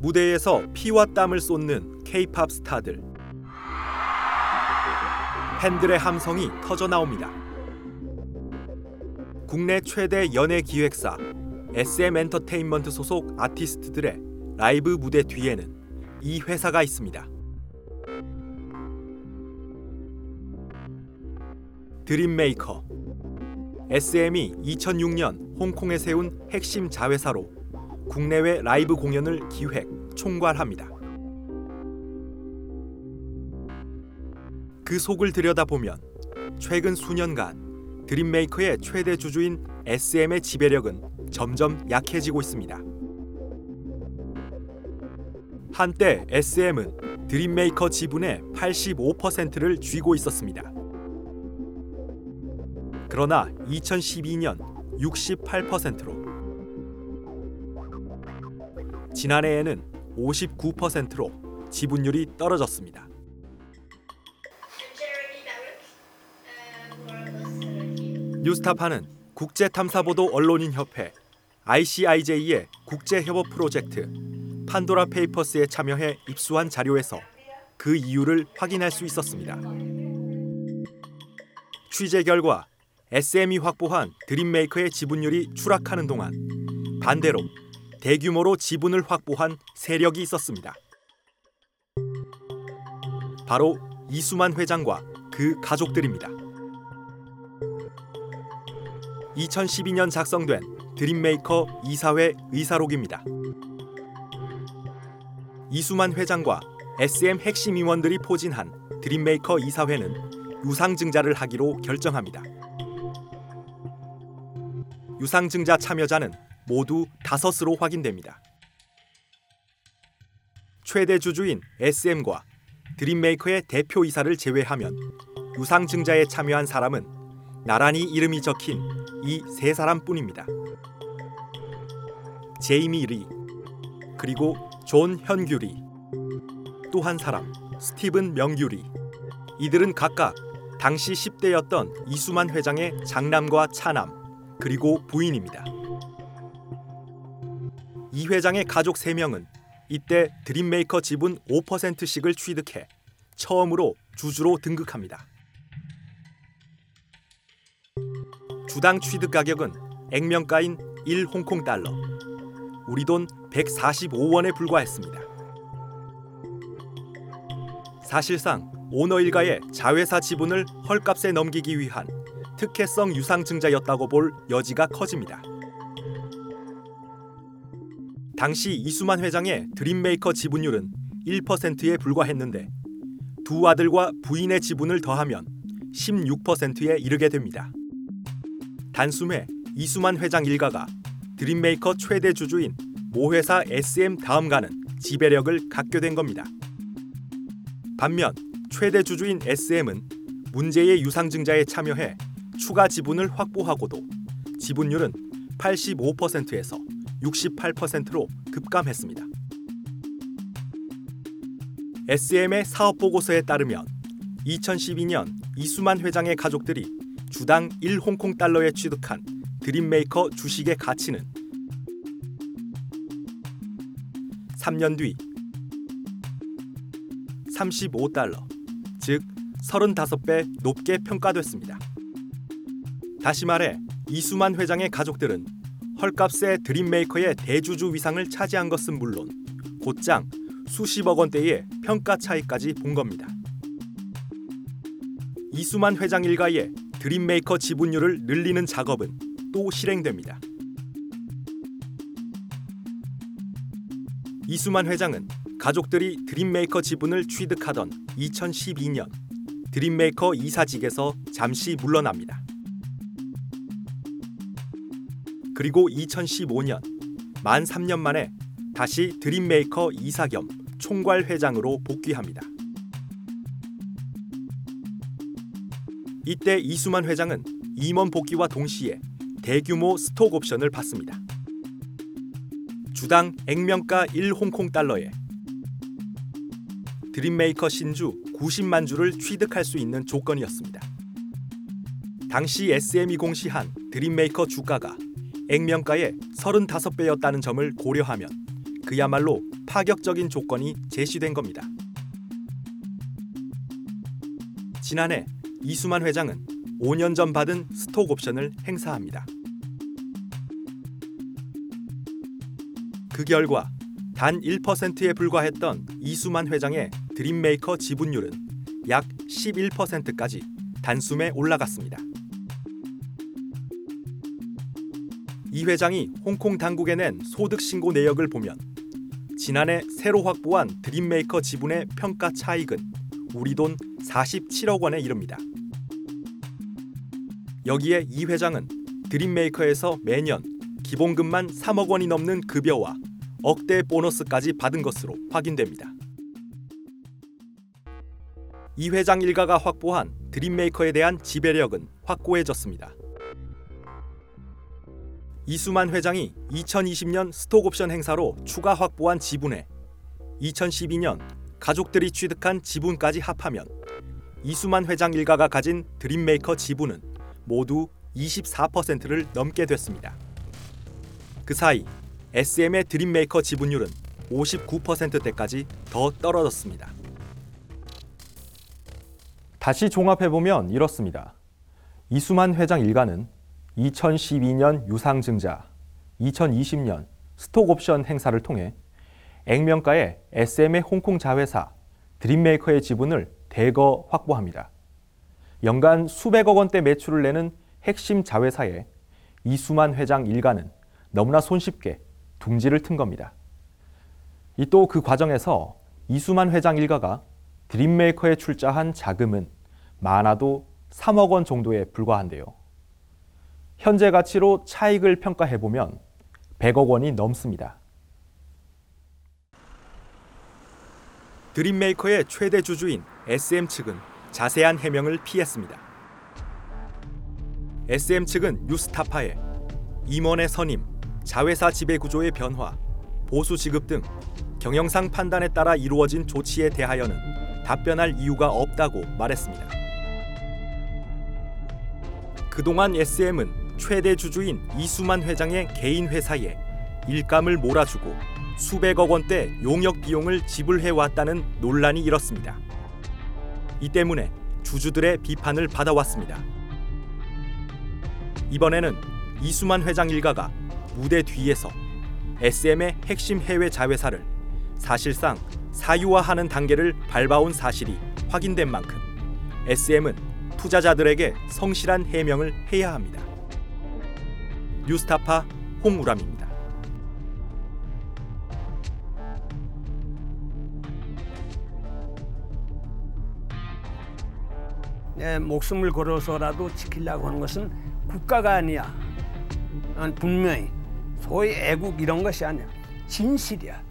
무대에서 피와 땀을 쏟는 K-팝 스타들. 팬들의 함성이 터져 나옵니다. 국내 최대 연예 기획사 SM 엔터테인먼트 소속 아티스트들의 라이브 무대 뒤에는 이 회사가 있습니다. 드림메이커 SM이 2006년 홍콩에 세운 핵심 자회사로 국내외 라이브 공연을 기획, 총괄합니다. 그 속을 들여다보면 최근 수년간 드림메이커의 최대 주주인 SM의 지배력은 점점 약해지고 있습니다. 한때 SM은 드림메이커 지분의 85%를 쥐고 있었습니다. 그러나 2012년 68%로 지난해에는 59%로 지분율이 떨어졌습니다. 뉴스타파는 국제탐사보도 언론인 협회 ICIJ의 국제 협업 프로젝트 판도라 페이퍼스에 참여해 입수한 자료에서 그 이유를 확인할 수 있었습니다. 취재 결과 SM이 확보한 드림메이커의 지분율이 추락하는 동안 반대로 대규모로 지분을 확보한 세력이 있었습니다. 바로 이수만 회장과 그 가족들입니다. 2012년 작성된 드림메이커 이사회 의사록입니다. 이수만 회장과 SM 핵심 임원들이 포진한 드림메이커 이사회는 유상증자를 하기로 결정합니다. 유상증자 참여자는 모두 다섯으로 확인됩니다. 최대 주주인 SM과 드림메이커의 대표이사를 제외하면 유상증자에 참여한 사람은 나란히 이름이 적힌 이 세 사람뿐입니다. 제이미 리 그리고 존 현규 리 또 한 사람 스티븐 명규 리 이들은 각각 당시 10대였던 이수만 회장의 장남과 차남 그리고 부인입니다. 이 회장의 가족 3명은 이때 드림메이커 지분 5%씩을 취득해 처음으로 주주로 등극합니다. 주당 취득 가격은 액면가인 1 홍콩 달러, 우리 돈 145원에 불과했습니다. 사실상 오너 일가의 자회사 지분을 헐값에 넘기기 위한 특혜성 유상증자였다고 볼 여지가 커집니다. 당시 이수만 회장의 드림메이커 지분율은 1%에 불과했는데 두 아들과 부인의 지분을 더하면 16%에 이르게 됩니다. 단숨에 이수만 회장 일가가 드림메이커 최대 주주인 모회사 SM 다음가는 지배력을 갖게 된 겁니다. 반면 최대 주주인 SM은 문제의 유상증자에 참여해 추가 지분을 확보하고도 지분율은 85%에서 68%로 급감했습니다. SM의 사업 보고서에 따르면 2012년 이수만 회장의 가족들이 주당 1 홍콩 달러에 취득한 드림메이커 주식의 가치는 3년 뒤 35달러, 즉 35배 높게 평가됐습니다. 다시 말해 이수만 회장의 가족들은 헐값의 드림메이커의 대주주 위상을 차지한 것은 물론 곧장 수십억 원대의 평가 차이까지 본 겁니다. 이수만 회장 일가의 드림메이커 지분율을 늘리는 작업은 또 실행됩니다. 이수만 회장은 가족들이 드림메이커 지분을 취득하던 2012년 드림메이커 이사직에서 잠시 물러납니다. 그리고 2015년 만 3년 만에 다시 드림메이커 이사 겸 총괄 회장으로 복귀합니다. 이때 이수만 회장은 임원 복귀와 동시에 대규모 스톡 옵션을 받습니다. 주당 액면가 1 홍콩 달러에 드림메이커 신주 90만 주를 취득할 수 있는 조건이었습니다. 당시 SM이 공시한 드림메이커 주가가 액면가의 35배였다는 점을 고려하면 그야말로 파격적인 조건이 제시된 겁니다. 지난해 이수만 회장은 5년 전 받은 스톡 옵션을 행사합니다. 그 결과 단 1%에 불과했던 이수만 회장의 드림메이커 지분율은 약 11%까지 단숨에 올라갔습니다. 이 회장이 홍콩 당국에 낸 소득 신고 내역을 보면 지난해 새로 확보한 드림메이커 지분의 평가 차익은 우리 돈 47억 원에 이릅니다. 여기에 이 회장은 드림메이커에서 매년 기본급만 3억 원이 넘는 급여와 억대 보너스까지 받은 것으로 확인됩니다. 이 회장 일가가 확보한 드림메이커에 대한 지배력은 확고해졌습니다. 이수만 회장이 2020년 스톡옵션 행사로 추가 확보한 지분에 2012년 가족들이 취득한 지분까지 합하면 이수만 회장 일가가 가진 드림메이커 지분은 모두 24%를 넘게 됐습니다. 그 사이 SM의 드림메이커 지분율은 59%대까지 더 떨어졌습니다. 다시 종합해보면 이렇습니다. 이수만 회장 일가는 2012년 유상증자, 2020년 스톡옵션 행사를 통해 액면가의 SM의 홍콩 자회사 드림메이커의 지분을 대거 확보합니다. 연간 수백억 원대 매출을 내는 핵심 자회사에 이수만 회장 일가는 너무나 손쉽게 둥지를 튼 겁니다. 이또그 과정에서 이수만 회장 일가가 드림메이커에 출자한 자금은 많아도 3억 원 정도에 불과한데요. 현재 가치로 차익을 평가해 보면 100억 원이 넘습니다. 드림메이커의 최대 주주인 SM 측은 자세한 해명을 피했습니다. SM 측은 뉴스타파에 임원의 선임, 자회사 지배 구조의 변화, 보수 지급 등 경영상 판단에 따라 이루어진 조치에 대하여는 답변할 이유가 없다고 말했습니다. 그동안 SM은 최대 주주인 이수만 회장의 개인 회사에 일감을 몰아주고 수백억 원대 용역 비용을 지불해 왔다는 논란이 일었습니다. 이 때문에 주주들의 비판을 받아왔습니다. 이번에는 이수만 회장 일가가 무대 뒤에서 SM의 핵심 해외 자회사를 사실상 사유화하는 단계를 밟아온 사실이 확인된 만큼 SM은 투자자들에게 성실한 해명을 해야 합니다. 뉴스타파 홍우람입니다. 내 목숨을 걸어서라도 지키려고 하는 것은 국가가 아니야. 난 분명히 소위 애국 이런 것이 아니야. 진실이야.